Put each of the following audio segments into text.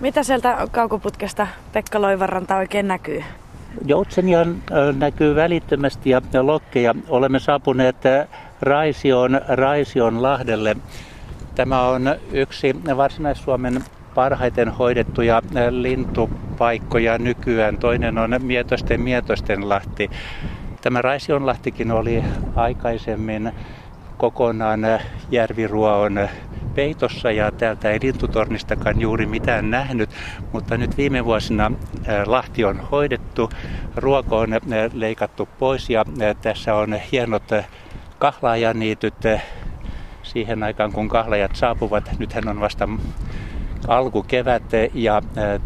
Mitä sieltä kaukoputkesta Pekka Loivaranta oikein näkyy? Joutsenia näkyy välittömästi ja lokkeja. Olemme saapuneet Raision, Raision Lahdelle. Tämä on yksi Varsinais-Suomen parhaiten hoidettuja lintupaikkoja nykyään. Toinen on Mietosten Mietosten Lahti. Tämä Raisionlahtikin oli aikaisemmin kokonaan järviruoon peitossa ja täältä ei lintutornistakaan juuri mitään nähnyt, mutta nyt viime vuosina Lahti on hoidettu, ruoko on leikattu pois ja tässä on hienot kahlaajaniityt siihen aikaan, kun kahlajat saapuvat. Nythän on vasta alkukevät ja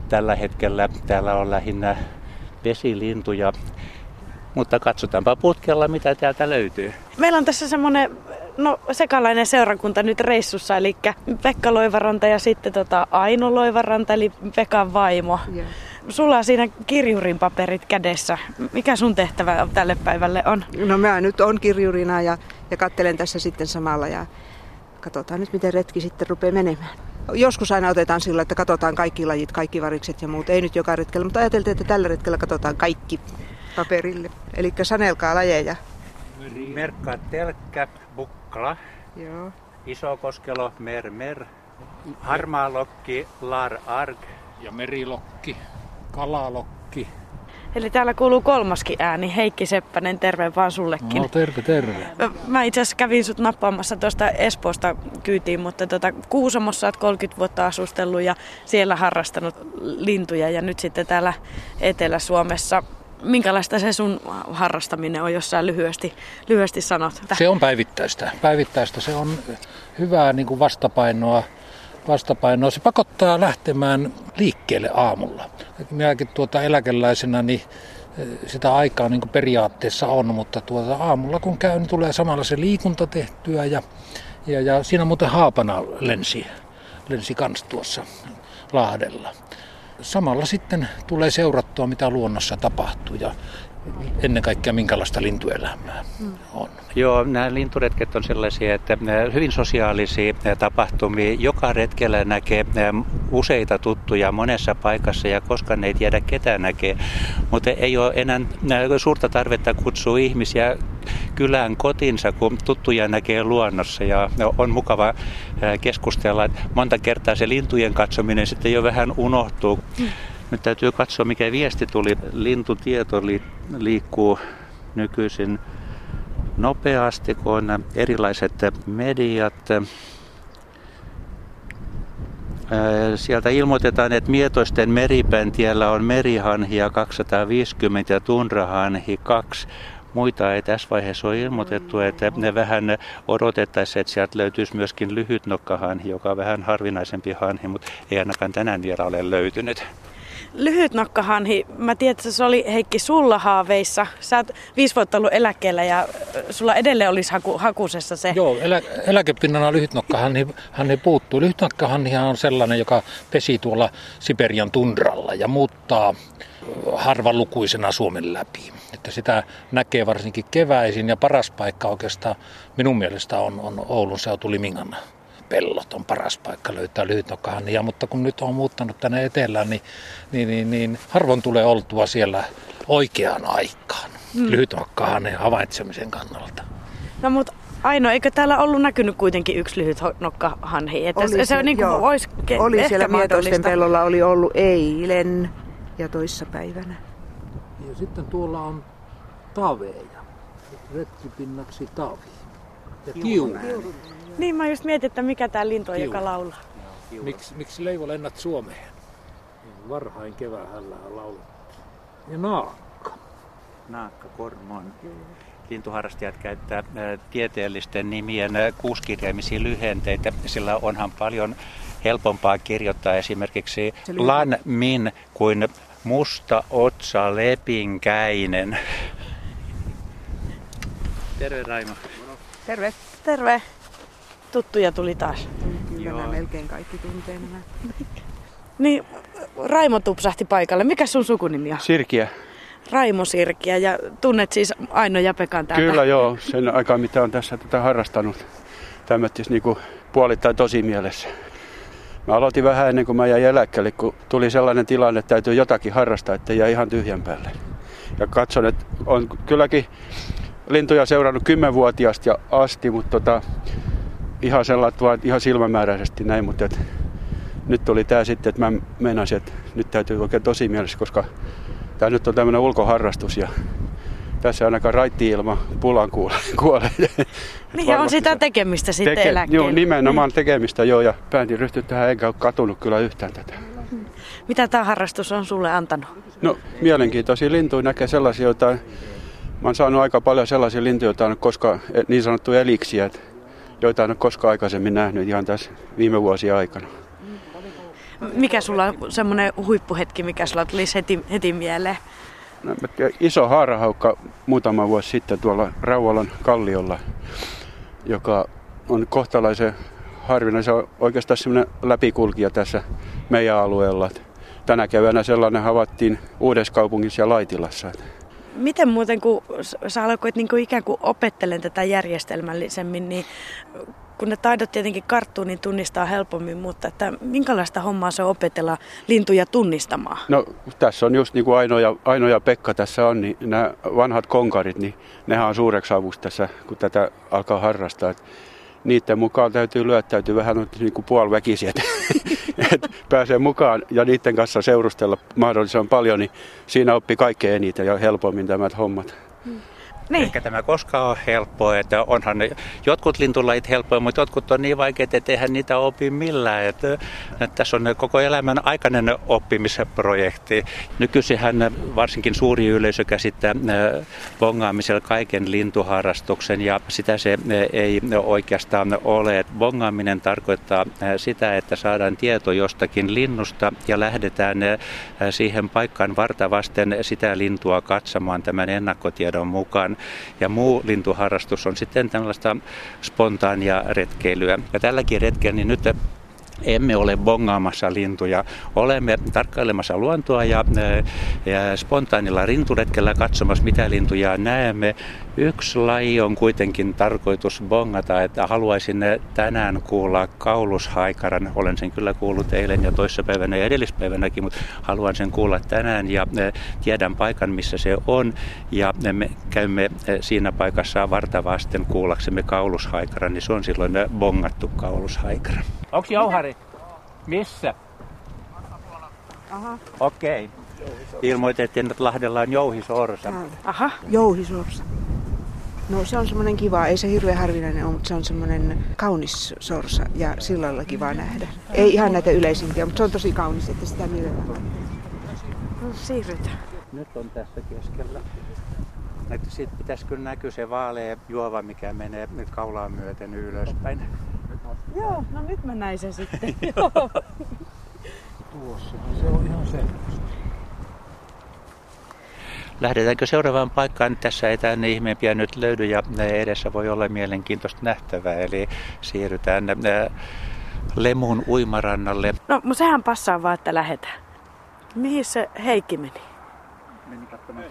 tällä hetkellä täällä on lähinnä vesilintuja. Mutta katsotaanpa putkella, mitä täältä löytyy. Meillä on tässä semmoinen no, sekalainen seurakunta nyt reissussa, eli Pekka Loivaranta ja sitten tota Aino Loivaranta, eli Pekan vaimo. Yeah. Sulla on siinä kirjurin paperit kädessä. Mikä sun tehtävä tälle päivälle on? No mä nyt on kirjurina ja, ja kattelen tässä sitten samalla ja katsotaan nyt miten retki sitten rupeaa menemään. Joskus aina otetaan sillä, että katsotaan kaikki lajit, kaikki varikset ja muut. Ei nyt joka retkellä, mutta ajateltiin, että tällä retkellä katsotaan kaikki paperille. Eli sanelkaa lajeja. Merkka telkkä, bukkla. Joo. Isokoskelo, mer mer. Harmaalokki, lar arg. Ja merilokki, kalalokki. Eli täällä kuuluu kolmaskin ääni. Heikki Seppänen, terve vaan sullekin. No terve, terve. Mä itse asiassa kävin sut nappaamassa tuosta Espoosta kyytiin, mutta tota, Kuusamossa oot 30 vuotta asustellut ja siellä harrastanut lintuja ja nyt sitten täällä Etelä-Suomessa minkälaista se sun harrastaminen on, jos sä lyhyesti, lyhyesti sanot? Se on päivittäistä. Päivittäistä se on hyvää niin kuin vastapainoa vastapainoa. Se pakottaa lähtemään liikkeelle aamulla. Minäkin tuota eläkeläisenä niin eh, sitä aikaa niin kuin periaatteessa on, mutta tuota aamulla kun käy, niin tulee samalla se liikunta tehtyä ja, ja, ja siinä muuten haapana lensi, lensi kans tuossa Lahdella. Samalla sitten tulee seurattua, mitä luonnossa tapahtuu. Ja ennen kaikkea minkälaista lintuelämää mm. on. Joo, nämä linturetket on sellaisia, että hyvin sosiaalisia tapahtumia. Joka retkellä näkee useita tuttuja monessa paikassa ja koska ne ei tiedä ketään näkee. Mutta ei ole enää suurta tarvetta kutsua ihmisiä kylään kotinsa, kun tuttuja näkee luonnossa ja on mukava keskustella. Monta kertaa se lintujen katsominen sitten jo vähän unohtuu. Mm. Nyt täytyy katsoa, mikä viesti tuli. Lintutieto liikkuu nykyisin nopeasti, kun on erilaiset mediat. Sieltä ilmoitetaan, että Mietoisten meripäntiellä on merihanhia 250 ja tunrahanhi 2. Muita ei tässä vaiheessa ole ilmoitettu, että ne vähän odotettaisiin, että sieltä löytyisi myöskin lyhytnokkahanhi, joka on vähän harvinaisempi hanhi, mutta ei ainakaan tänään vielä ole löytynyt lyhytnokkahanhi, mä tiedän, että se oli Heikki sulla haaveissa. Sä oot viisi vuotta ollut eläkkeellä ja sulla edelleen olisi haku, hakusessa se. Joo, elä, eläkepinnana lyhytnokkahanhi hän ei puuttuu. Lyhytnokkahanhi on sellainen, joka pesi tuolla Siberian tundralla ja muuttaa harvalukuisena Suomen läpi. Että sitä näkee varsinkin keväisin ja paras paikka oikeastaan minun mielestä on, on Oulun seutu Limingan pellot on paras paikka löytää lyhytnokkahanhia, mutta kun nyt on muuttanut tänne etelään, niin, niin, niin, niin harvoin tulee oltua siellä oikeaan aikaan mm. lyhytnokkahanhien havaitsemisen kannalta. No mutta Aino, eikö täällä ollut näkynyt kuitenkin yksi lyhyt nokkahanhi? Että oli se, se, niin kuin olisi oli siellä Mietoisten pellolla oli ollut eilen ja toissapäivänä. Ja sitten tuolla on taveja, retkipinnaksi tavi ja kiuru. Niin, mä just mietin, että mikä tää lintu on, joka laulaa. Miksi, miksi Leivo lennät Suomeen? Varhain keväällä on laulettu. Ja naakka. Naakka, kormon. Lintuharrastajat käyttää tieteellisten nimien kuuskirjaimisia lyhenteitä, sillä onhan paljon helpompaa kirjoittaa esimerkiksi lan min kuin musta otsa lepinkäinen. Terve Raimo. Terve. Terve tuttuja tuli taas. Kyllä Joo. melkein kaikki tuntee nämä. niin, Raimo tupsahti paikalle. Mikä sun sukunimi on? Sirkiä. Raimo Sirkiä ja tunnet siis Aino ja Pekan täältä? Kyllä joo, sen aikaa mitä on tässä tätä harrastanut tämmöistä niin puolittain tosi mielessä. Mä aloitin vähän ennen kuin mä jäin eläkkeelle, kun tuli sellainen tilanne, että täytyy jotakin harrastaa, että jäi ihan tyhjän päälle. Ja katson, että on kylläkin lintuja seurannut kymmenvuotiaasta ja asti, mutta tota, ihan sellainen vaan ihan silmämääräisesti näin, mutta et, nyt tuli tämä sitten, että mä meinasin, että nyt täytyy oikein tosi mielessä, koska tämä nyt on tämmöinen ulkoharrastus ja tässä ainakaan raitti-ilma pulan kuolee. Niin on sitä tekemistä sitten teke, eläkkeellä. Joo, nimenomaan niin. tekemistä joo ja päätin ryhtyä tähän enkä ole katunut kyllä yhtään tätä. Mitä tämä harrastus on sulle antanut? No mielenkiintoisia lintuja näkee sellaisia, joita mä oon saanut aika paljon sellaisia lintuja, joita on koskaan niin sanottuja eliksiä, joita en ole koskaan aikaisemmin nähnyt ihan tässä viime vuosien aikana. Mikä sulla on semmoinen huippuhetki, mikä sulla tulisi heti, heti mieleen? No, iso haarahaukka muutama vuosi sitten tuolla Rauvalon kalliolla, joka on kohtalaisen harvinainen. Se on oikeastaan semmoinen läpikulkija tässä meidän alueella. Tänä keväänä sellainen havaittiin Uudessa ja Laitilassa. Miten muuten, kun sä aloit niin kuin ikään kuin opettelen tätä järjestelmällisemmin, niin kun ne taidot tietenkin karttuu, niin tunnistaa helpommin, mutta että minkälaista hommaa se opetella lintuja tunnistamaan? No tässä on just niin kuin Aino ja, Aino ja Pekka tässä on, niin nämä vanhat konkarit, niin nehän on suureksi avuksi tässä, kun tätä alkaa harrastaa. Että niiden mukaan täytyy lyöttäytyä vähän niin kuin puoliväkisiä, että, että pääsee mukaan ja niiden kanssa seurustella mahdollisimman paljon, niin siinä oppii kaikkein eniten ja helpommin tämä hommat. Niin. Eikä tämä koskaan ole helppoa, että onhan ne, jotkut lintulajit helppoja, mutta jotkut on niin vaikeita, että eihän niitä opi millään. Että, että tässä on koko elämän aikainen oppimisprojekti. Nykyisinhän varsinkin suuri yleisö käsittää bongaamisella kaiken lintuharrastuksen ja sitä se ei oikeastaan ole. Bongaaminen tarkoittaa sitä, että saadaan tieto jostakin linnusta ja lähdetään siihen paikkaan vartavasten sitä lintua katsomaan tämän ennakkotiedon mukaan ja muu lintuharrastus on sitten tällaista spontaania retkeilyä. Ja tälläkin retkellä niin nyt emme ole bongaamassa lintuja. Olemme tarkkailemassa luontoa ja, ja spontaanilla rinturetkellä katsomassa, mitä lintuja näemme. Yksi laji on kuitenkin tarkoitus bongata, että haluaisin tänään kuulla kaulushaikaran. Olen sen kyllä kuullut eilen ja toissapäivänä ja edellispäivänäkin, mutta haluan sen kuulla tänään ja tiedän paikan, missä se on. Ja me käymme siinä paikassa vartavasten kuullaksemme kaulushaikaran, niin se on silloin bongattu kaulushaikara. Onko jauhari? Missä? Aha. Okei. Okay. Ilmoitettiin, että Lahdella on jouhisorsa. Aha, jouhisorsa. No se on semmoinen kiva, ei se hirveän harvinainen ole, mutta se on semmoinen kaunis sorsa ja sillä lailla kiva nähdä. Ei ihan näitä yleisimpiä, mutta se on tosi kaunis, että sitä mielellään. No, siirrytään. Nyt on tässä keskellä. Että siitä pitäisi kyllä näkyä se vaalea juova, mikä menee kaulaa myöten ylöspäin. Joo, no nyt mä näin sen sitten. Tuossa, se on ihan selvästi. Lähdetäänkö seuraavaan paikkaan? Tässä ei tänne ihmeempiä nyt löydy ja edessä voi olla mielenkiintoista nähtävää. Eli siirrytään Lemun uimarannalle. No, mutta sehän passaa vaan, että lähdetään. Mihin se Heikki meni? Meni katsomaan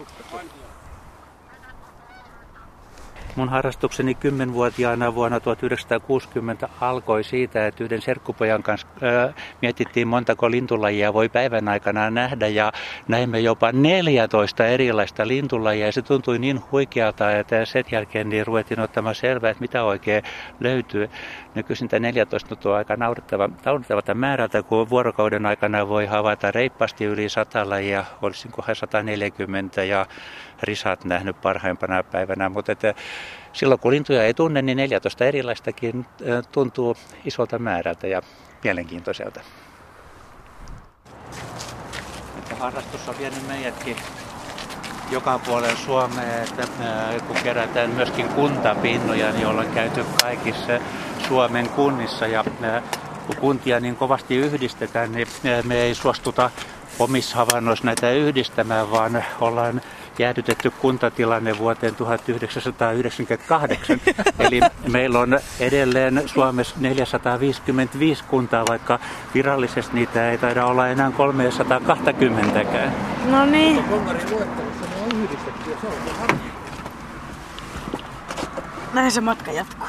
Mun harrastukseni kymmenvuotiaana vuonna 1960 alkoi siitä, että yhden serkkupojan kanssa ää, mietittiin montako lintulajia voi päivän aikana nähdä ja näimme jopa 14 erilaista lintulajia ja se tuntui niin huikealta, että sen jälkeen niin ruvettiin ottamaan selvää, että mitä oikein löytyy. Nykyisin tämä 14 tuntuu aika naurettava, naurettavalta määrältä, kun vuorokauden aikana voi havaita reippaasti yli 100 lajia, olisinkohan 140 ja risat nähnyt parhaimpana päivänä, mutta että silloin kun lintuja ei tunne, niin 14 erilaistakin tuntuu isolta määrältä ja mielenkiintoiselta. Harrastus on vienyt meidätkin joka puolen Suomea, että kun kerätään myöskin kuntapinnoja, niin ollaan käyty kaikissa Suomen kunnissa ja kun kuntia niin kovasti yhdistetään, niin me ei suostuta omissa havainnoissa näitä yhdistämään, vaan ollaan jäädytetty kuntatilanne vuoteen 1998. Eli meillä on edelleen Suomessa 455 kuntaa, vaikka virallisesti niitä ei taida olla enää 320kään. No niin. Näin se matka jatkuu.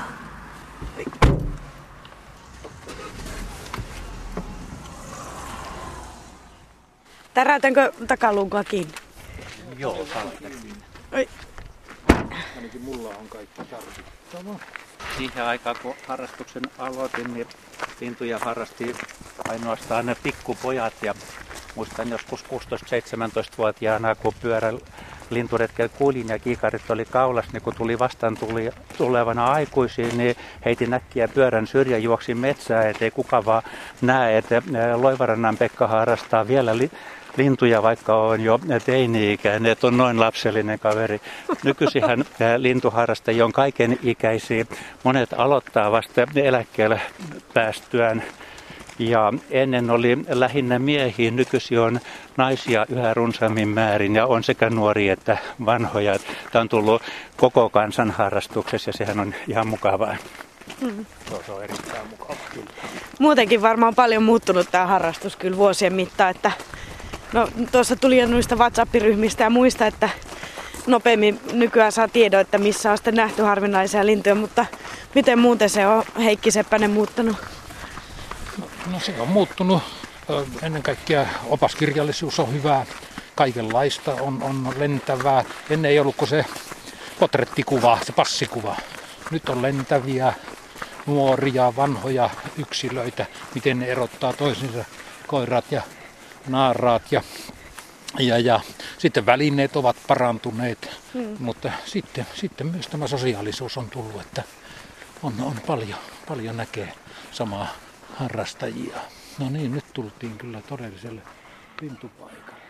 Täräytänkö takaluukua kiinni? Joo, Oi. Ainakin mulla on kaikki tarvittava. Siihen aikaan, kun harrastuksen aloitin, niin lintuja harrasti ainoastaan ne pikkupojat. Ja muistan joskus 16-17-vuotiaana, kun pyörä linturetkellä kuulin ja kiikarit oli kaulas, niin kun tuli vastaan tuli tulevana aikuisiin, niin heitin näkkiä pyörän syrjä, juoksin metsään, ettei kuka vaan näe, että Loivarannan Pekka harrastaa vielä li- lintuja, vaikka on jo teini-ikäinen, että on noin lapsellinen kaveri. Nykyisinhän lintuharrastajia on kaiken ikäisiä. Monet aloittaa vasta eläkkeelle päästyään. Ja ennen oli lähinnä miehiä, nykyisin on naisia yhä runsaammin määrin ja on sekä nuoria että vanhoja. Tämä on tullut koko kansan harrastuksessa ja sehän on ihan mukavaa. Mm. Se on erittäin mukavaa. Muutenkin varmaan paljon muuttunut tämä harrastus kyllä vuosien mittaan, että No tuossa tuli jo noista WhatsApp-ryhmistä ja muista, että nopeammin nykyään saa tiedon, että missä on sitten nähty harvinaisia lintuja, mutta miten muuten se on Heikki Seppänen muuttanut? No, se on muuttunut. Ennen kaikkea opaskirjallisuus on hyvää. Kaikenlaista on, on lentävää. Ennen ei ollut kuin se potrettikuva, se passikuva. Nyt on lentäviä, nuoria, vanhoja yksilöitä, miten ne erottaa toisinsa koirat ja naaraat ja, ja, ja sitten välineet ovat parantuneet, hmm. mutta sitten, sitten myös tämä sosiaalisuus on tullut, että on, on paljon, paljon näkee samaa harrastajia. No niin, nyt tultiin kyllä todelliselle lintupaikalle.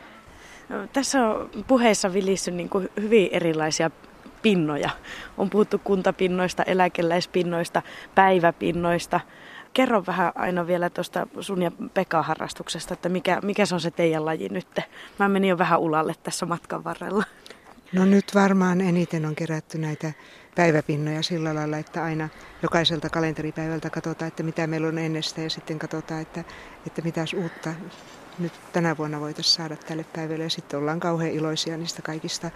No, tässä on puheessa vilissyt niin kuin hyvin erilaisia pinnoja. On puhuttu kuntapinnoista, eläkeläispinnoista, päiväpinnoista. Kerro vähän aina vielä tuosta sun ja Pekan harrastuksesta, että mikä, mikä se on se teidän laji nyt? Mä menin jo vähän ulalle tässä matkan varrella. No nyt varmaan eniten on kerätty näitä päiväpinnoja sillä lailla, että aina jokaiselta kalenteripäivältä katsotaan, että mitä meillä on ennestä ja sitten katsotaan, että, että mitäs uutta nyt tänä vuonna voitaisiin saada tälle päivälle. Ja sitten ollaan kauhean iloisia niistä kaikista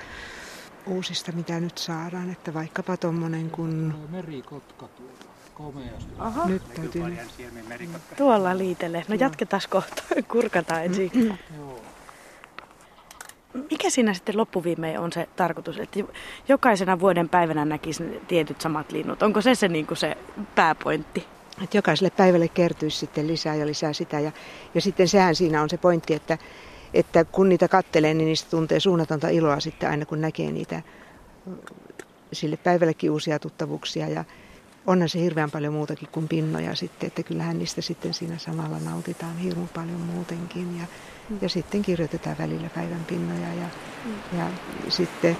uusista, mitä nyt saadaan. Että vaikkapa tuommoinen kun... Merikotka tuolla komeasti. Aha. Nyt täytyy... Tuolla liitelle. No jatketaan kohta. Kurkataan ensin. Mikä siinä sitten loppuviimein on se tarkoitus, että jokaisena vuoden päivänä näkisi tietyt samat linnut? Onko se se, niin kuin se pääpointti? Että jokaiselle päivälle kertyisi sitten lisää ja lisää sitä. Ja, ja sitten sehän siinä on se pointti, että, että kun niitä kattelee, niin niistä tuntee suunnatonta iloa sitten aina kun näkee niitä sille päivällekin uusia tuttavuuksia. Ja, onhan se hirveän paljon muutakin kuin pinnoja sitten, että kyllähän niistä sitten siinä samalla nautitaan hirveän paljon muutenkin ja, mm. ja sitten kirjoitetaan välillä päivän pinnoja ja, mm. ja sitten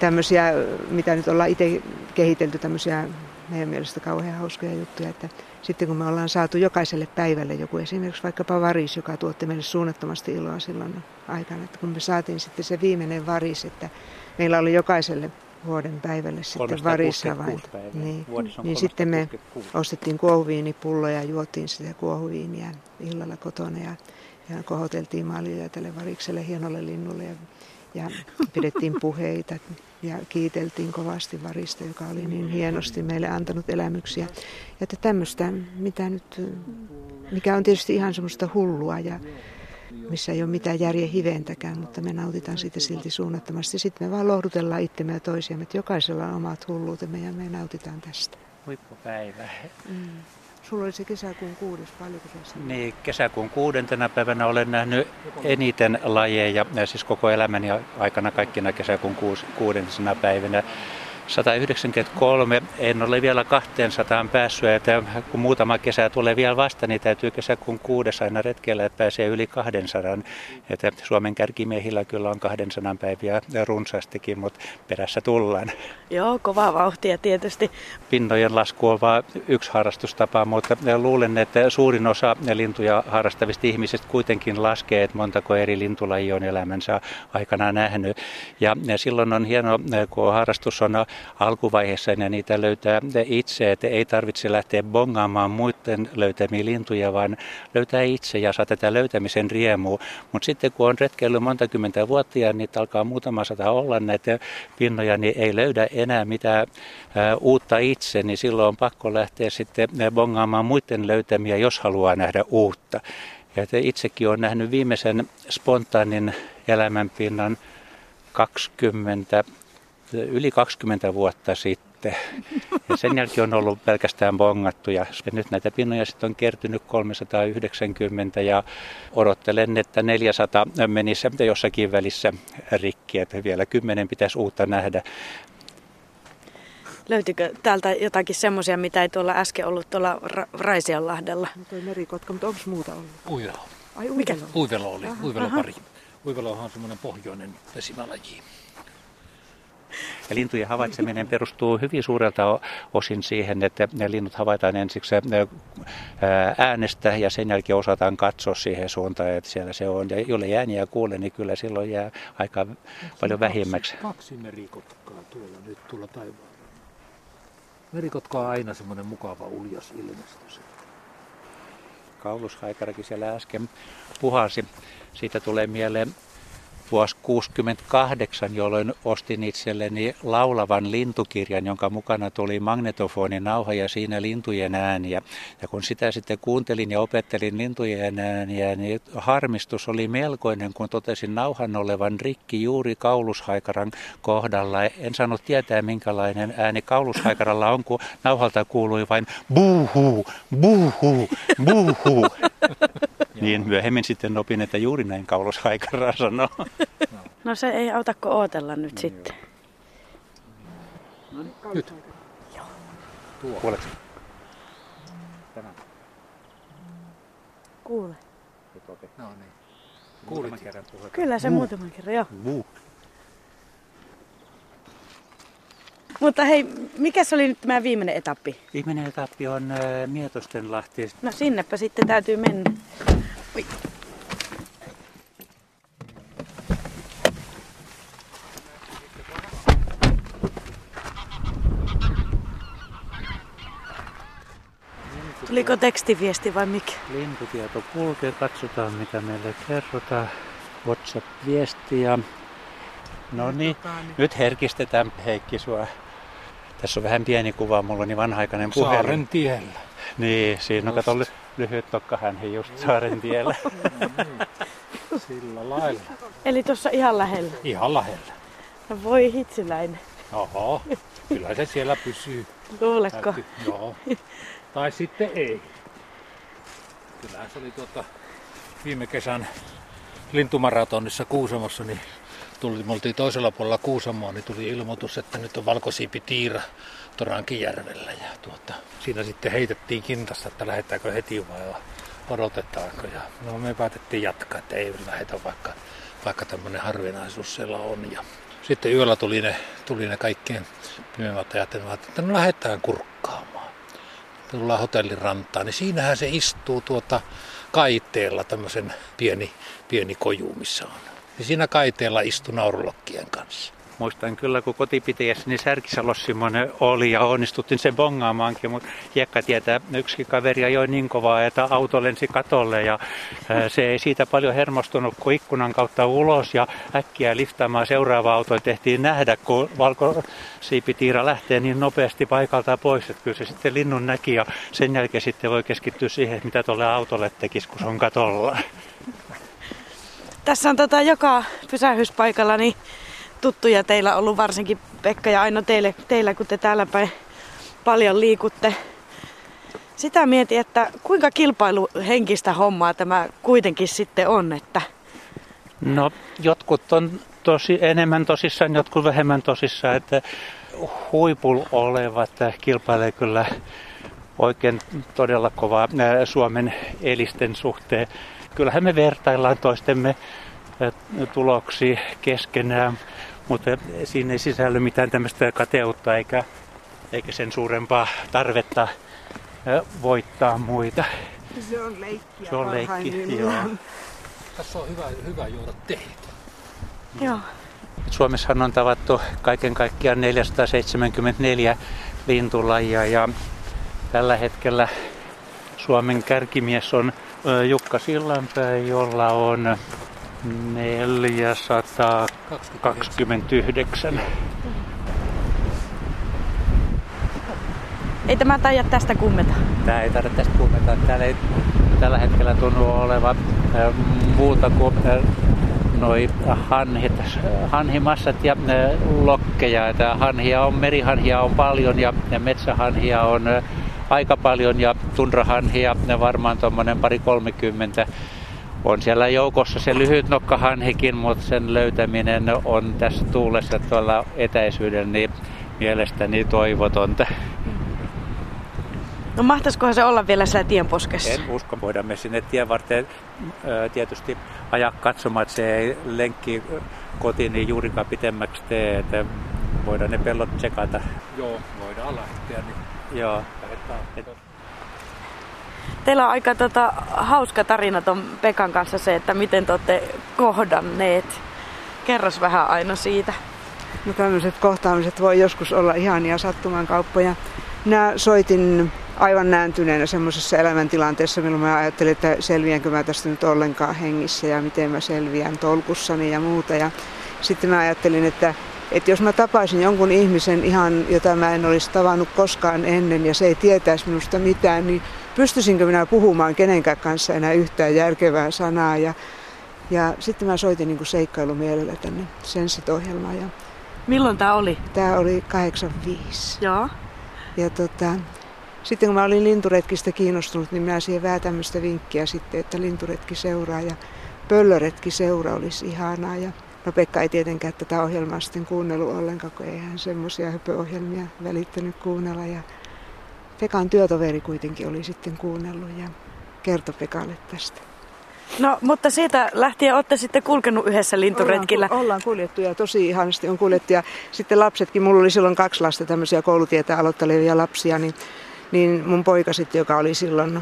tämmöisiä, mitä nyt ollaan itse kehitelty, tämmöisiä meidän mielestä kauhean hauskoja juttuja, että sitten kun me ollaan saatu jokaiselle päivälle joku esimerkiksi vaikkapa varis, joka tuotti meille suunnattomasti iloa silloin aikana, että kun me saatiin sitten se viimeinen varis, että meillä oli jokaiselle vuoden päivälle sitten varissa vain. Niin, niin sitten me ostettiin kuohuviinipulloja ja juotiin sitä kuohuviiniä illalla kotona ja, ja kohoteltiin maljoja tälle varikselle hienolle linnulle ja, ja pidettiin puheita ja kiiteltiin kovasti varista, joka oli niin hienosti meille antanut elämyksiä. Ja että tämmöistä, mitä nyt, mikä on tietysti ihan semmoista hullua ja, missä ei ole mitään järjen hiventäkään, mutta me nautitaan siitä silti suunnattomasti. Sitten me vaan lohdutellaan itsemme ja toisiamme, että jokaisella on omat hulluutemme ja me nautitaan tästä. Huippupäivä. Mm. Sulla oli se kesäkuun kuudes, paljonko se Niin, kesäkuun kuudentena päivänä olen nähnyt eniten lajeja, siis koko elämäni aikana kaikkina kesäkuun kuudentena päivänä. 193, en ole vielä 200 päässyt, että kun muutama kesä tulee vielä vasta, niin täytyy kesäkuun kuudes aina retkellä, että pääsee yli 200. Että Suomen kärkimiehillä kyllä on 200 päiviä runsaastikin, mutta perässä tullaan. Joo, kovaa vauhtia tietysti. Pinnojen lasku on vain yksi harrastustapa, mutta luulen, että suurin osa lintuja harrastavista ihmisistä kuitenkin laskee, että montako eri lintulajia on elämänsä aikana nähnyt. Ja silloin on hieno, kun harrastus on alkuvaiheessa ja niitä löytää itse, että ei tarvitse lähteä bongaamaan muiden löytämiä lintuja, vaan löytää itse ja saa tätä löytämisen riemua. Mutta sitten kun on retkeillyt monta kymmentä vuotta ja niitä alkaa muutama sata olla näitä pinnoja, niin ei löydä enää mitään uutta itse, niin silloin on pakko lähteä sitten bongaamaan muiden löytämiä, jos haluaa nähdä uutta. Ja itsekin olen nähnyt viimeisen spontaanin elämänpinnan 20, yli 20 vuotta sitten. Ja sen jälkeen on ollut pelkästään bongattuja. Ja nyt näitä pinnoja sitten on kertynyt 390 ja odottelen, että 400 menisi jossakin välissä rikki, että vielä kymmenen pitäisi uutta nähdä. Löytyykö täältä jotakin semmoisia, mitä ei tuolla äsken ollut tuolla Ra- Raisianlahdella? No toi merikotka, mutta onko muuta ollut? Uivelo. Ai Mikä? uivelo. Uivelo oli, uivelo pari. Uivelohan on semmoinen pohjoinen vesimälaji. Ja lintujen havaitseminen perustuu hyvin suurelta osin siihen, että ne linnut havaitaan ensiksi ää, äänestä ja sen jälkeen osataan katsoa siihen suuntaan, että siellä se on. Ja jolle ääniä kuulee, niin kyllä silloin jää aika paljon vähemmäksi. Kaksi, kaksi merikotkaa tuolla nyt tuolla taivaalla. Merikotka on aina semmoinen mukava uljas ilmestys. Kaulushaikarakin siellä äsken puhasi. Siitä tulee mieleen vuosi 68, jolloin ostin itselleni laulavan lintukirjan, jonka mukana tuli magnetofoninauha ja siinä lintujen ääniä. Ja kun sitä sitten kuuntelin ja opettelin lintujen ääniä, niin harmistus oli melkoinen, kun totesin nauhan olevan rikki juuri kaulushaikaran kohdalla. En saanut tietää, minkälainen ääni kaulushaikaralla on, kun nauhalta kuului vain buuhuu, buuhuu, buuhuu. Niin myöhemmin sitten opin, että juuri näin kaulushaikara sanoo. No se ei auta kuin ootella nyt sitten. Nyt. Kuuletko? Kuule. No niin. Kuulit kerran puhua. Kyllä se muutaman kerran, joo. Buu. Mutta hei, mikä se oli nyt tämä viimeinen etappi? Viimeinen etappi on äh, Mietostenlahti. No sinnepä sitten täytyy mennä. Oi. Tuliko tekstiviesti vai mikä? Lintutieto kulkee, katsotaan mitä meille kerrotaan. WhatsApp-viestiä. No niin, nyt herkistetään Heikki sua. Tässä on vähän pieni kuva, mulla on niin vanha-aikainen puhelin. Saaren tiellä. Niin, siinä on kato ly- lyhyt nokkahän just Saaren tiellä. Sillä lailla. Eli tuossa ihan lähellä. Ihan lähellä. No voi hitsiläinen. Oho, kyllä se siellä pysyy. Luuletko? Joo. Tai sitten ei. Kyllähän se oli tuota viime kesän lintumaratonissa Kuusamossa, niin tuli, me oltiin toisella puolella Kuusamoa, niin tuli ilmoitus, että nyt on valkosiipi Tiira Torankijärvellä. Ja tuota, siinä sitten heitettiin kintassa, että lähdetäänkö heti vai odotetaanko. Ja no, me päätettiin jatkaa, että ei lähetä vaikka, vaikka tämmöinen harvinaisuus siellä on. Ja sitten yöllä tuli ne, tuli ne kaikkien pimemmät ajattelemat, että no lähdetään kurkkaamaan. Tullaan hotellin rantaan, niin siinähän se istuu tuota kaiteella tämmöisen pieni, pieni koju, missä on. Ja siinä kaiteella istui naurulokkien kanssa. Muistan kyllä, kun kotipitiessä, niin Särkisalossa semmoinen oli ja onnistuttiin sen bongaamaankin, mutta Hiekka tietää, yksi kaveri ajoi niin kovaa, että auto lensi katolle ja se ei siitä paljon hermostunut, kun ikkunan kautta ulos ja äkkiä liftaamaan seuraava auto tehtiin nähdä, kun valkosiipitiira lähtee niin nopeasti paikalta pois, että kyllä se sitten linnun näki ja sen jälkeen sitten voi keskittyä siihen, mitä tuolle autolle tekisi, kun se on katolla. Tässä on tota joka pysähyspaikalla niin tuttuja teillä ollut varsinkin Pekka ja Aino teille, teillä, kun te täällä päin paljon liikutte. Sitä mietin, että kuinka kilpailuhenkistä hommaa tämä kuitenkin sitten on, että No jotkut on tosi enemmän tosissaan, jotkut vähemmän tosissaan, että huipulla olevat kilpailee kyllä oikein todella kovaa Suomen elisten suhteen. Kyllähän me vertaillaan toistemme ää, tuloksia keskenään, mutta siinä ei sisälly mitään tämmöistä kateutta eikä, eikä sen suurempaa tarvetta ää, voittaa muita. Se on leikkiä Se on leikki, joo. Tässä on hyvä, hyvä juoda teitä. joo. Suomessahan on tavattu kaiken kaikkiaan 474 lintulajia ja tällä hetkellä Suomen kärkimies on Jukka Sillanpää, jolla on 429. Ei tämä taida tästä kummeta. Tämä ei tarvitse tästä kuumeta. Täällä ei tällä hetkellä tunnu olevan muuta kuin noi hanhit, hanhimassat ja lokkeja. Että hanhia on, merihanhia on paljon ja, ja metsähanhia on aika paljon ja tundrahanhia ne varmaan tuommoinen pari kolmekymmentä. On siellä joukossa se lyhyt nokkahanhikin, mutta sen löytäminen on tässä tuulessa tuolla etäisyydellä niin mielestäni toivotonta. No mahtaisikohan se olla vielä siellä tienposkessa? En usko, voidaan me sinne tien varten tietysti ajaa katsomaan, että se ei lenkki kotiin niin juurikaan pitemmäksi tee, että voidaan ne pellot tsekata. Joo, voidaan lähteä. Niin Joo. Teillä on aika tota, hauska tarina ton Pekan kanssa se, että miten te olette kohdanneet. Kerros vähän aina siitä. No tämmöiset kohtaamiset voi joskus olla ihania sattuman kauppoja. Minä soitin aivan nääntyneenä semmoisessa elämäntilanteessa, milloin mä ajattelin, että selviänkö mä tästä nyt ollenkaan hengissä ja miten mä selviän tolkussani ja muuta. Ja sitten mä ajattelin, että, että jos mä tapaisin jonkun ihmisen ihan, jota mä en olisi tavannut koskaan ennen ja se ei tietäisi minusta mitään, niin pystyisinkö minä puhumaan kenenkään kanssa enää yhtään järkevää sanaa. Ja, ja sitten mä soitin niin seikkailumielellä tänne Sensit-ohjelmaan. Ja Milloin tämä oli? Tämä oli 85. Joo. Ja tota, sitten kun mä olin linturetkistä kiinnostunut, niin mä siihen vähän tämmöistä vinkkiä sitten, että linturetki seuraa ja pöllöretki seura olisi ihanaa. Ja no Pekka ei tietenkään tätä ohjelmaa sitten kuunnellut ollenkaan, kun ei hän semmoisia höpöohjelmia välittänyt kuunnella. Ja Pekan työtoveri kuitenkin oli sitten kuunnellut ja kertoi Pekalle tästä. No, mutta siitä lähtien olette sitten kulkenut yhdessä linturetkillä. Ollaan, ollaan kuljettu ja tosi ihanasti on kuljettu. Ja sitten lapsetkin, mulla oli silloin kaksi lasta, tämmöisiä koulutietä aloittelevia lapsia, niin, niin mun poika sitten, joka oli silloin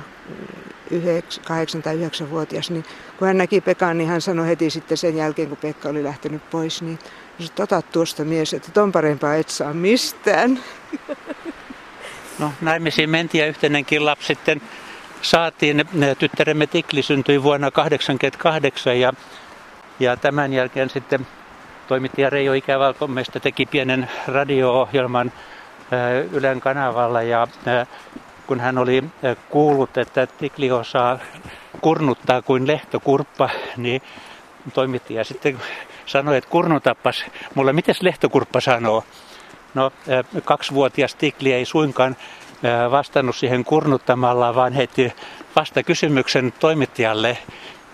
8 tai 9-vuotias, niin kun hän näki Pekan, niin hän sanoi heti sitten sen jälkeen, kun Pekka oli lähtenyt pois, niin että tuosta mies, että ton parempaa et saa mistään. No naimisiin mentiin ja yhtenenkin lapsi sitten saatiin. Tyttäremme Tikli syntyi vuonna 1988 ja, ja tämän jälkeen sitten toimittaja Reijo Ikävalko meistä teki pienen radio-ohjelman Ylen kanavalla ja kun hän oli kuullut, että Tikli osaa kurnuttaa kuin lehtokurppa, niin toimittaja sitten sanoi, että kurnutappas mulle, miten lehtokurppa sanoo? No, kaksivuotias Tikli ei suinkaan vastannut siihen kurnuttamalla, vaan heti vasta kysymyksen toimittajalle,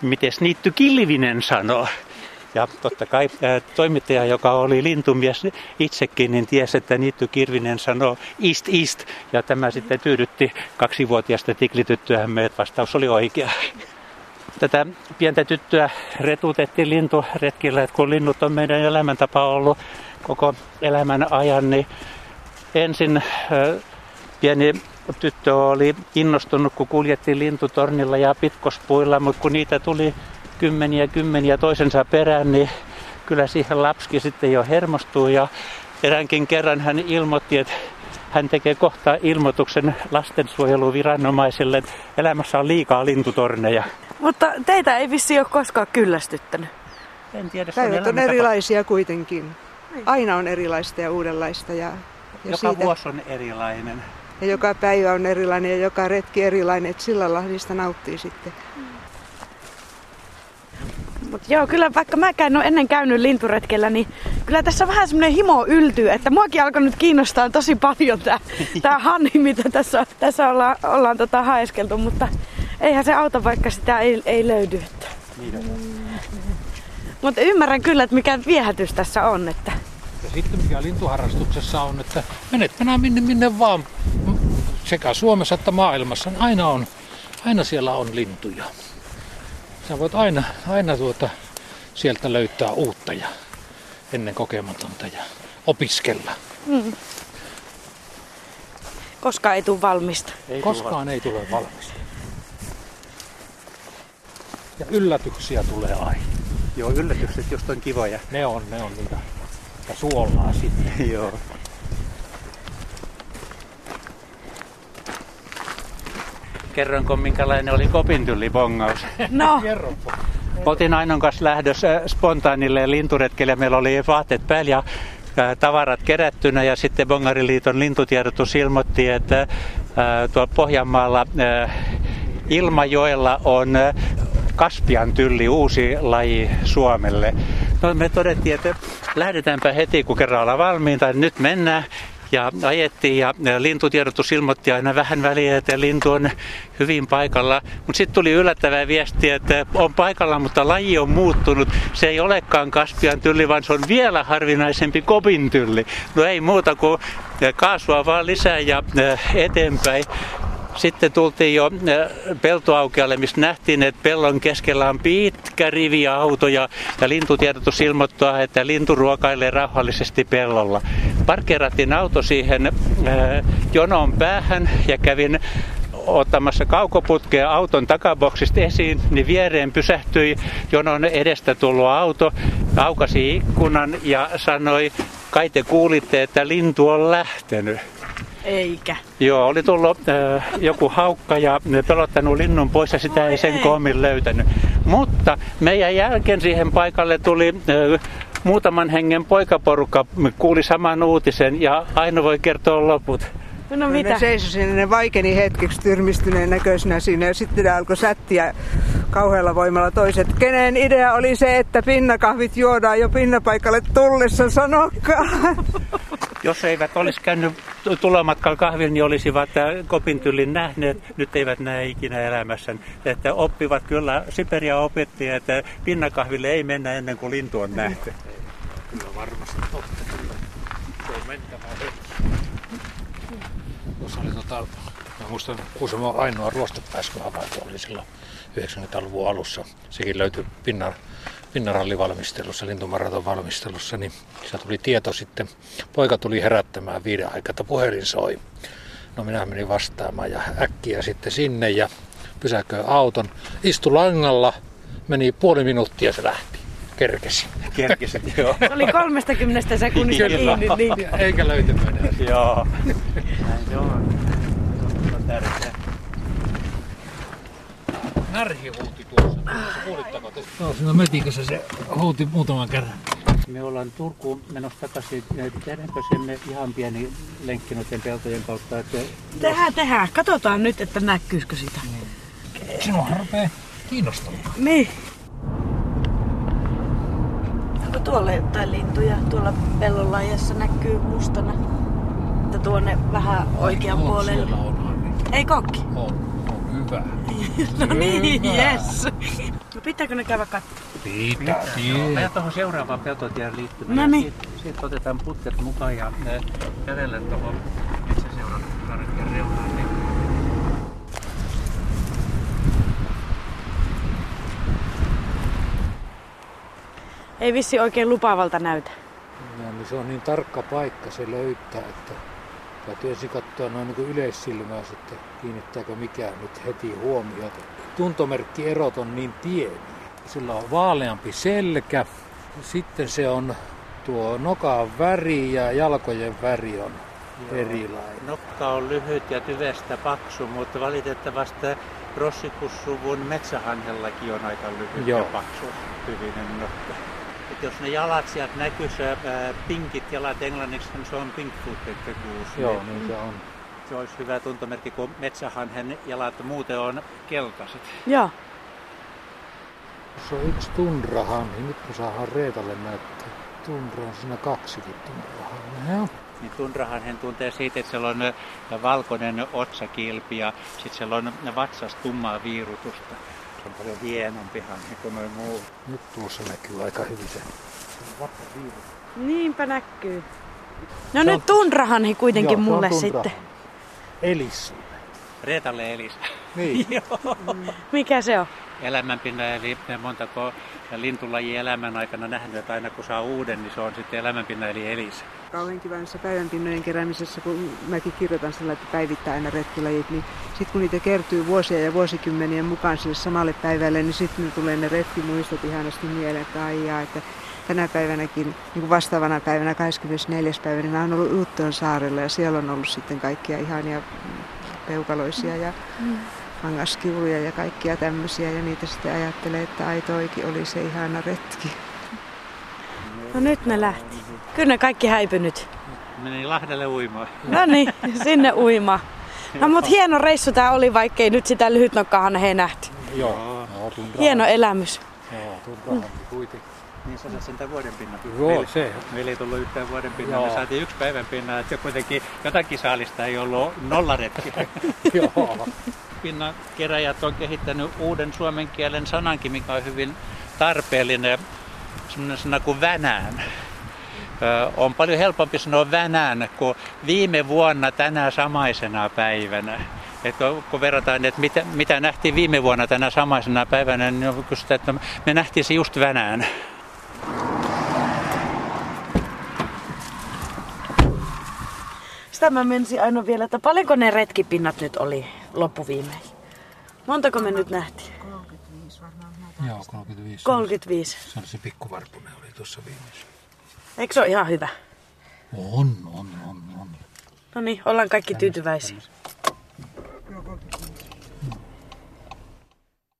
miten niitty Kilvinen sanoo. Ja totta kai toimittaja, joka oli lintumies itsekin, niin tiesi, että Niitty Kirvinen sanoo East East. Ja tämä sitten tyydytti kaksivuotiaasta tiklityttöämme, että vastaus oli oikea. Tätä pientä tyttöä retutettiin linturetkillä, että kun linnut on meidän elämäntapa ollut koko elämän ajan, niin ensin pieni tyttö oli innostunut, kun kuljettiin lintutornilla ja pitkospuilla, mutta kun niitä tuli kymmeniä kymmeniä toisensa perään, niin kyllä siihen lapski sitten jo hermostui ja eräänkin kerran hän ilmoitti, että hän tekee kohta ilmoituksen lastensuojeluviranomaisille, että elämässä on liikaa lintutorneja. Mutta teitä ei vissi ole koskaan kyllästyttänyt. En tiedä, Päivät on erilaisia kuitenkin. Aina on erilaista ja uudenlaista. Ja, ja Joka siitä, vuosi on erilainen. ja joka päivä on erilainen ja joka retki erilainen, että sillä lailla niistä nauttii sitten. Mut joo, kyllä vaikka mäkään en ole ennen käynyt linturetkellä, niin kyllä tässä vähän semmoinen himo yltyy, että muakin alkoi nyt kiinnostaa tosi paljon tää, tää hanni, mitä tässä, tässä ollaan, ollaan tota haeskeltu, mutta eihän se auta, vaikka sitä ei, ei löydy. Että. Mutta ymmärrän kyllä, että mikä viehätys tässä on, että Ja sitten mikä lintuharrastuksessa on, että menet mennä minne, minne vaan sekä Suomessa että maailmassa, niin aina, on, aina siellä on lintuja. Sä voit aina, aina tuota, sieltä löytää uutta ja ennen kokematonta ja opiskella. koskaan ei tule valmista. Ei Koskaan ei tule valmista. Ja yllätyksiä tulee aina. Joo, yllätykset just on kivoja. Ne on, ne on niitä. Ja suolaa sitten. Joo. Kerronko minkälainen oli kopintyllibongaus? No. Otin Ainon kanssa lähdössä spontaanille linturetkelle. Meillä oli vaatteet päällä ja ää, tavarat kerättynä ja sitten Bongariliiton lintutiedotus ilmoitti, että ää, tuolla Pohjanmaalla Ilmajoella on Kaspian tylli, uusi laji Suomelle. No me todettiin, että lähdetäänpä heti, kun kerran ollaan valmiita. Nyt mennään ja ajettiin ja lintutiedotus ilmoitti aina vähän väliä, että lintu on hyvin paikalla. Mutta sitten tuli yllättävää viestiä, että on paikalla, mutta laji on muuttunut. Se ei olekaan Kaspian tylli, vaan se on vielä harvinaisempi kopin tylli. No ei muuta kuin kaasua vaan lisää ja eteenpäin. Sitten tultiin jo peltoaukealle, missä nähtiin, että pellon keskellä on pitkä rivi autoja ja lintutiedotus ilmoittaa, että lintu ruokailee rauhallisesti pellolla. Parkkeerattiin auto siihen jonon päähän ja kävin ottamassa kaukoputkea auton takaboksista esiin, niin viereen pysähtyi jonon edestä tullut auto, aukasi ikkunan ja sanoi, kai te kuulitte, että lintu on lähtenyt. Eikä. Joo, oli tullut äh, joku haukka ja pelottanut linnun pois ja sitä ei sen koomin löytänyt. Mutta meidän jälkeen siihen paikalle tuli äh, muutaman hengen poikaporukka, kuuli saman uutisen ja Aino voi kertoa loput. No mitä? Ne seisoi sinne, ne vaikeni hetkeksi tyrmistyneen näköisenä siinä ja sitten ne alkoi sättiä kauhealla voimalla toiset. Kenen idea oli se, että pinnakahvit juodaan jo pinnapaikalle tullessa, sanokaa. Jos eivät olisi käynyt tulomatkalla kahvin, niin olisivat kopintyllin nähneet. Nyt eivät näe ikinä elämässä. Että oppivat kyllä, Siperia opetti, että pinnakahville ei mennä ennen kuin lintu on nähty. Kyllä varmasti totta. Se on mentävä Tuossa oli tota, mä muistan Kuusamo ainoa ruostepääskö havainto oli silloin 90-luvun alussa. Sekin löytyi pinnan, pinnarallivalmistelussa, lintumaraton valmistelussa, niin se tuli tieto sitten. Poika tuli herättämään viiden aikaa, että puhelin soi. No minä menin vastaamaan ja äkkiä sitten sinne ja pysäköin auton. Istu langalla, meni puoli minuuttia se lähti. Kerkesi. Kerkesi, joo. Oli 30 sekunnista kiinni. Niin. Eikä löytynyt enää. joo. Näin se on. Se on tärkeää. Närhi huuti tuossa. Kuulitteko te? No, siinä metikössä se huuti muutaman kerran. Me ollaan Turkuun menossa takaisin. Tehdäänkö sinne ihan pieni lenkki noiden peltojen kautta? Että... Tehdään, tehdään. Katsotaan nyt, että näkyyskö sitä. Sinua rupeaa kiinnostamaan. Niin. Onko tuolla jotain lintuja? Tuolla pellon laajassa näkyy mustana. Että tuonne vähän oikean on, puolelle. Siellä on. Ei kokki. On hyvä. No niin, Hyvä. yes. No pitääkö ne käydä katsomaan? Pitää, pitää. tuohon seuraavaan peltotien liittymään. No niin. Siitä, siitä otetaan putket mukaan ja äh, kävellä tuohon metsäseuran karkeen reunaan. Niin Ei vissi oikein lupaavalta näytä. No, niin se on niin tarkka paikka se löytää, että täytyy ensin katsoa noin niin yleissilmää sitten, kiinnittääkö mikään nyt heti huomiota. Tuntomerkkierot on niin pieniä. Sillä on vaaleampi selkä, sitten se on tuo nokan väri ja jalkojen väri on erilainen. Nokka on lyhyt ja tyvestä paksu, mutta valitettavasti rossikussuvun metsähanhellakin on aika lyhyt Joo. ja paksu tyvinen nokka. Et jos ne jalat sieltä näkyy, se ää, pinkit jalat englanniksi, se on pink-footed goose. Joo, niin niin se on. Se olisi hyvä tuntomerkki, kun metsähanhen jalat muuten on keltaiset. Joo. Tuossa on yksi tundrahanhi, nyt me saadaan Reetalle näyttää. Tundra on siinä kaksikin tundrahanhea. Niin tunrahanhen tuntee siitä, että siellä on ä, valkoinen otsakilpi ja sitten siellä on vatsas tummaa viirutusta. Se on paljon hienompi hanhi kuin noin muu. Nyt tuossa näkyy aika hyvin se. Niinpä näkyy. No Se nyt on- tunrahanhi kuitenkin Joo, mulle tundrahanhi. sitten. Elis. Reetalle Elisa. Niin. Mikä se on? Elämänpinna eli montako lintulaji elämän aikana nähnyt, että aina kun saa uuden, niin se on sitten elämänpinna eli Elisa. Kauhean kiva näissä päivänpinnojen keräämisessä, kun mäkin kirjoitan sillä, että päivittää aina retkilajit, niin sitten kun niitä kertyy vuosia ja vuosikymmenien mukaan sille samalle päivälle, niin sitten ne tulee ne retkimuistot ihanasti mieleen, että ai jaa, että tänä päivänäkin, niin kuin vastaavana päivänä 24. päivä, niin mä oon ollut Uuttoon saarella ja siellä on ollut sitten kaikkia ihania peukaloisia ja kangaskiuluja ja kaikkia tämmöisiä ja niitä sitten ajattelee, että ai toikin oli se ihana retki. No nyt ne lähti. Kyllä ne kaikki häipynyt. Meni Lahdelle uimaan. No niin, sinne uima. No mut hieno reissu tää oli, vaikkei nyt sitä lyhytnokkahan he nähty. Joo, no. Hieno elämys. Joo, on kuitenkin. Niin sä sen vuoden pinnan. Joo, se. Meillä ei tullut yhtään vuoden pinnaa. Joo. Me saatiin yksi päivän pinnaa, että kuitenkin jotakin saalista ei ollut nollaretki. Joo. Pinnan keräjät on kehittänyt uuden suomen kielen sanankin, mikä on hyvin tarpeellinen. Sellainen sana kuin vänään. On paljon helpompi sanoa vänään kuin viime vuonna tänä samaisena päivänä. Et kun- verrataan, että mitä, mitä nähtiin viime vuonna tänä samaisena päivänä, niin on sitä, että me nähtiin se just vänään. Sitä mä mensin aina vielä, että paljonko ne retkipinnat nyt oli loppuviimein? Montako me nyt nähtiin? Joo, 35. 35. Se on se pikkuvarpunen oli tuossa viimeisessä. Eikö se ole ihan hyvä? On, on, on, on. No niin, ollaan kaikki tyytyväisiä. 35.